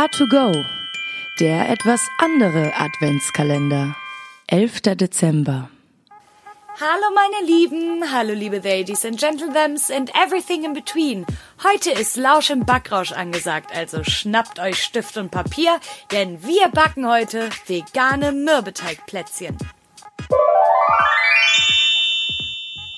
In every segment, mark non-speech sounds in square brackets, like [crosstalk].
A2Go, der etwas andere Adventskalender. 11. Dezember. Hallo meine Lieben, hallo liebe Ladies and Gentlemen and everything in between. Heute ist Lausch im Backrausch angesagt, also schnappt euch Stift und Papier, denn wir backen heute vegane Mürbeteigplätzchen.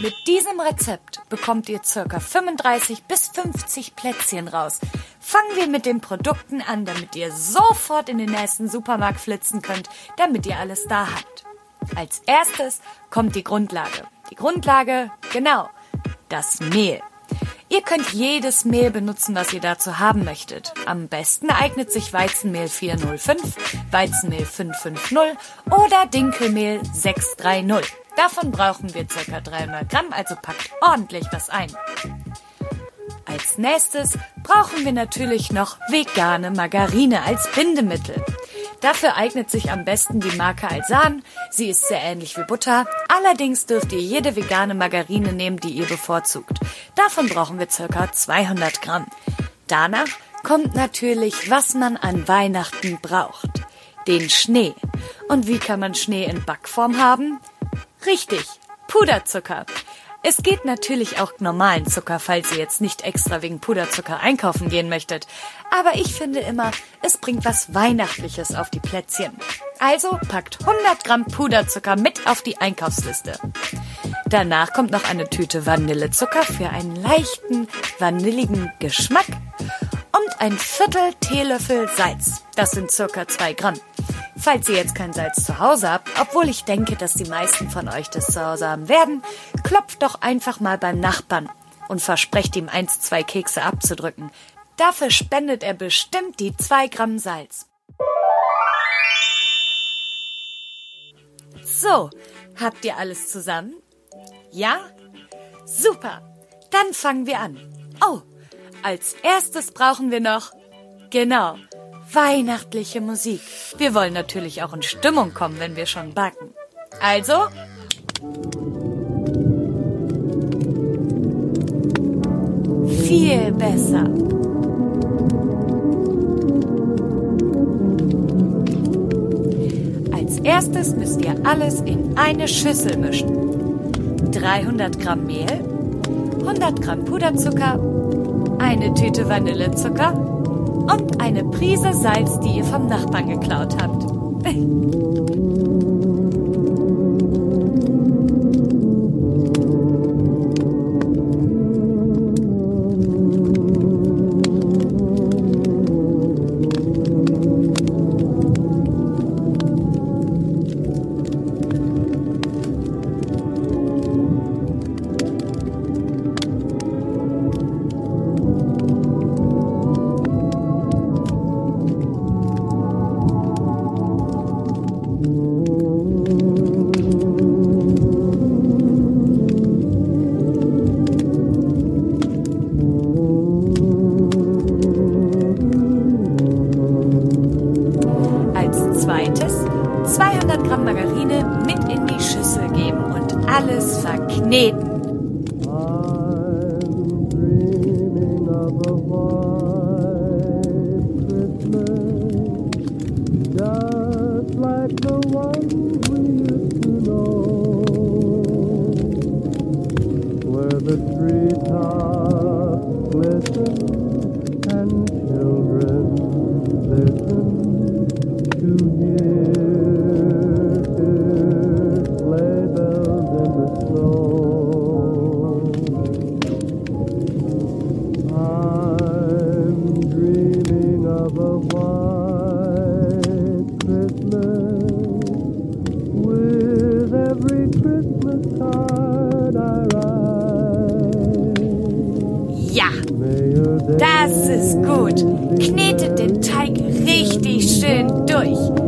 Mit diesem Rezept bekommt ihr circa 35 bis 50 Plätzchen raus. Fangen wir mit den Produkten an, damit ihr sofort in den nächsten Supermarkt flitzen könnt, damit ihr alles da habt. Als erstes kommt die Grundlage. Die Grundlage, genau, das Mehl. Ihr könnt jedes Mehl benutzen, was ihr dazu haben möchtet. Am besten eignet sich Weizenmehl 405, Weizenmehl 550 oder Dinkelmehl 630. Davon brauchen wir ca. 300 Gramm, also packt ordentlich was ein. Als nächstes brauchen wir natürlich noch vegane Margarine als Bindemittel. Dafür eignet sich am besten die Marke Alsan. Sie ist sehr ähnlich wie Butter. Allerdings dürft ihr jede vegane Margarine nehmen, die ihr bevorzugt. Davon brauchen wir ca. 200 Gramm. Danach kommt natürlich, was man an Weihnachten braucht. Den Schnee. Und wie kann man Schnee in Backform haben? Richtig, Puderzucker. Es geht natürlich auch normalen Zucker, falls ihr jetzt nicht extra wegen Puderzucker einkaufen gehen möchtet. Aber ich finde immer, es bringt was Weihnachtliches auf die Plätzchen. Also packt 100 Gramm Puderzucker mit auf die Einkaufsliste. Danach kommt noch eine Tüte Vanillezucker für einen leichten, vanilligen Geschmack und ein Viertel Teelöffel Salz. Das sind circa zwei Gramm. Falls ihr jetzt kein Salz zu Hause habt, obwohl ich denke, dass die meisten von euch das zu Hause haben werden, klopft doch einfach mal beim Nachbarn und versprecht ihm eins, zwei Kekse abzudrücken. Dafür spendet er bestimmt die zwei Gramm Salz. So, habt ihr alles zusammen? Ja? Super. Dann fangen wir an. Oh, als erstes brauchen wir noch, genau, weihnachtliche Musik. Wir wollen natürlich auch in Stimmung kommen, wenn wir schon backen. Also, viel besser. Als erstes müsst ihr alles in eine Schüssel mischen. 300 Gramm Mehl, 100 Gramm Puderzucker, eine Tüte Vanillezucker, eine Prise Salz, die ihr vom Nachbarn geklaut habt. [laughs] the Ja, das ist gut. Knetet den Teig richtig schön durch.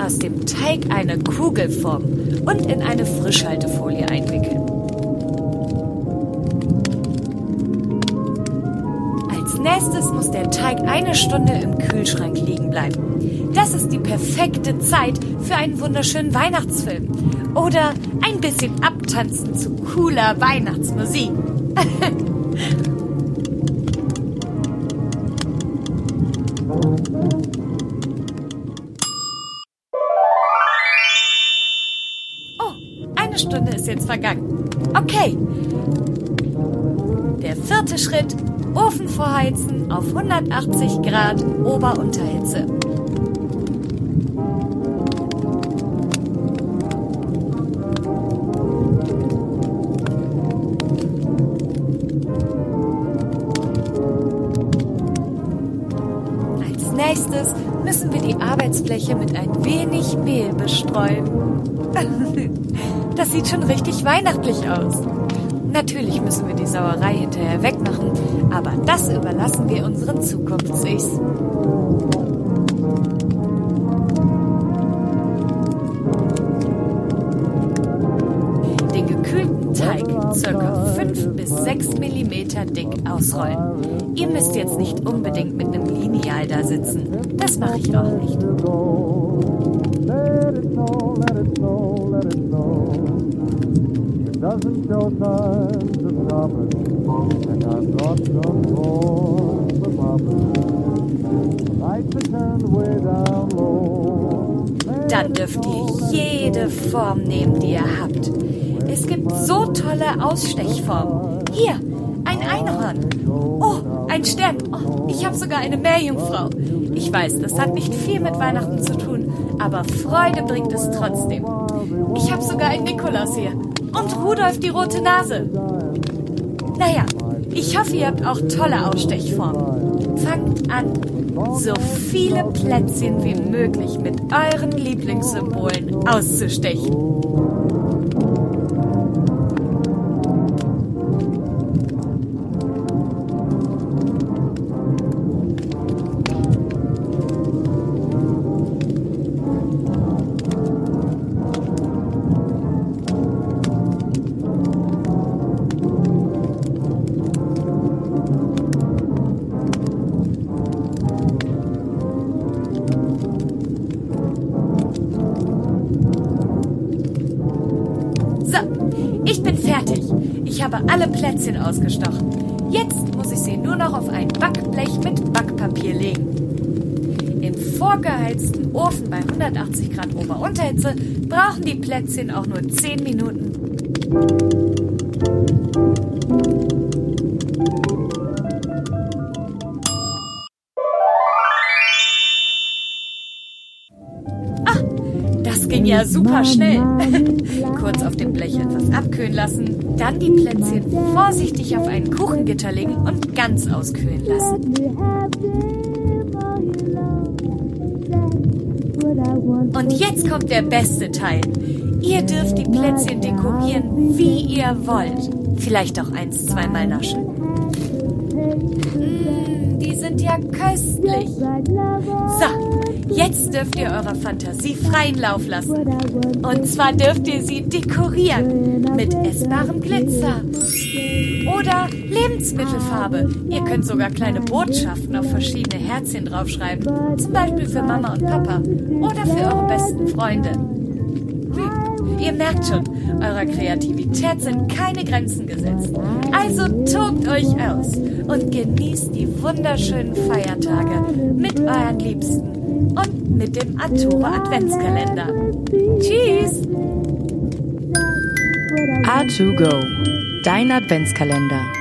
aus dem Teig eine Kugel formen und in eine Frischhaltefolie einwickeln. Als nächstes muss der Teig eine Stunde im Kühlschrank liegen bleiben. Das ist die perfekte Zeit für einen wunderschönen Weihnachtsfilm. Oder ein bisschen abtanzen zu cooler Weihnachtsmusik. [laughs] Vergangen. Okay. Der vierte Schritt, Ofen vorheizen auf 180 Grad Ober-Unterhitze. Als nächstes müssen wir die Arbeitsfläche mit ein wenig Mehl bestreuen. [laughs] Das sieht schon richtig weihnachtlich aus. Natürlich müssen wir die Sauerei hinterher wegmachen, aber das überlassen wir unseren Zukunfts-Ichs. Den gekühlten Teig circa 5 bis 6 Millimeter dick ausrollen. Ihr müsst jetzt nicht unbedingt mit einem Lineal da sitzen. Das mache ich auch nicht. Doesn't show signs of stopping, and I've got some for popping. Lights are turned way down low. Dann dürft ihr jede Form nehmen, die ihr habt. Es gibt so tolle Ausstechformen. Hier, ein Einhorn. Oh, ein Stern. Oh, ich habe sogar eine Meerjungfrau. Ich weiß, das hat nicht viel mit Weihnachten zu tun, aber Freude bringt es trotzdem. Ich habe sogar einen Nikolaus hier. Und Rudolf die rote Nase. Naja, ich hoffe, ihr habt auch tolle Ausstechformen. Fangt an, so viele Plätzchen wie möglich mit euren Lieblingssymbolen auszustechen. Habe alle Plätzchen ausgestochen. Jetzt muss ich sie nur noch auf ein Backblech mit Backpapier legen. Im vorgeheizten Ofen bei 180 Grad Ober-Unterhitze brauchen die Plätzchen auch nur 10 Minuten. Ging ja super schnell. [laughs] Kurz auf dem Blech etwas abkühlen lassen, dann die Plätzchen vorsichtig auf ein Kuchengitter legen und ganz auskühlen lassen. Und jetzt kommt der beste Teil. Ihr dürft die Plätzchen dekorieren, wie ihr wollt. Vielleicht auch eins, zweimal naschen. Mm, die sind ja köstlich. So, jetzt dürft ihr eurer Fantasie freien Lauf lassen. Und zwar dürft ihr sie dekorieren mit essbarem Glitzer oder Lebensmittelfarbe. Ihr könnt sogar kleine Botschaften auf verschiedene Herzchen draufschreiben. Zum Beispiel für Mama und Papa oder für eure besten Freunde. Hm, Ihr merkt schon, eurer Kreativität sind keine Grenzen gesetzt. Also tobt euch aus und genießt die wunderschönen Feiertage mit euren Liebsten und mit dem Arturo Adventskalender. Tschüss! A2Go, dein Adventskalender.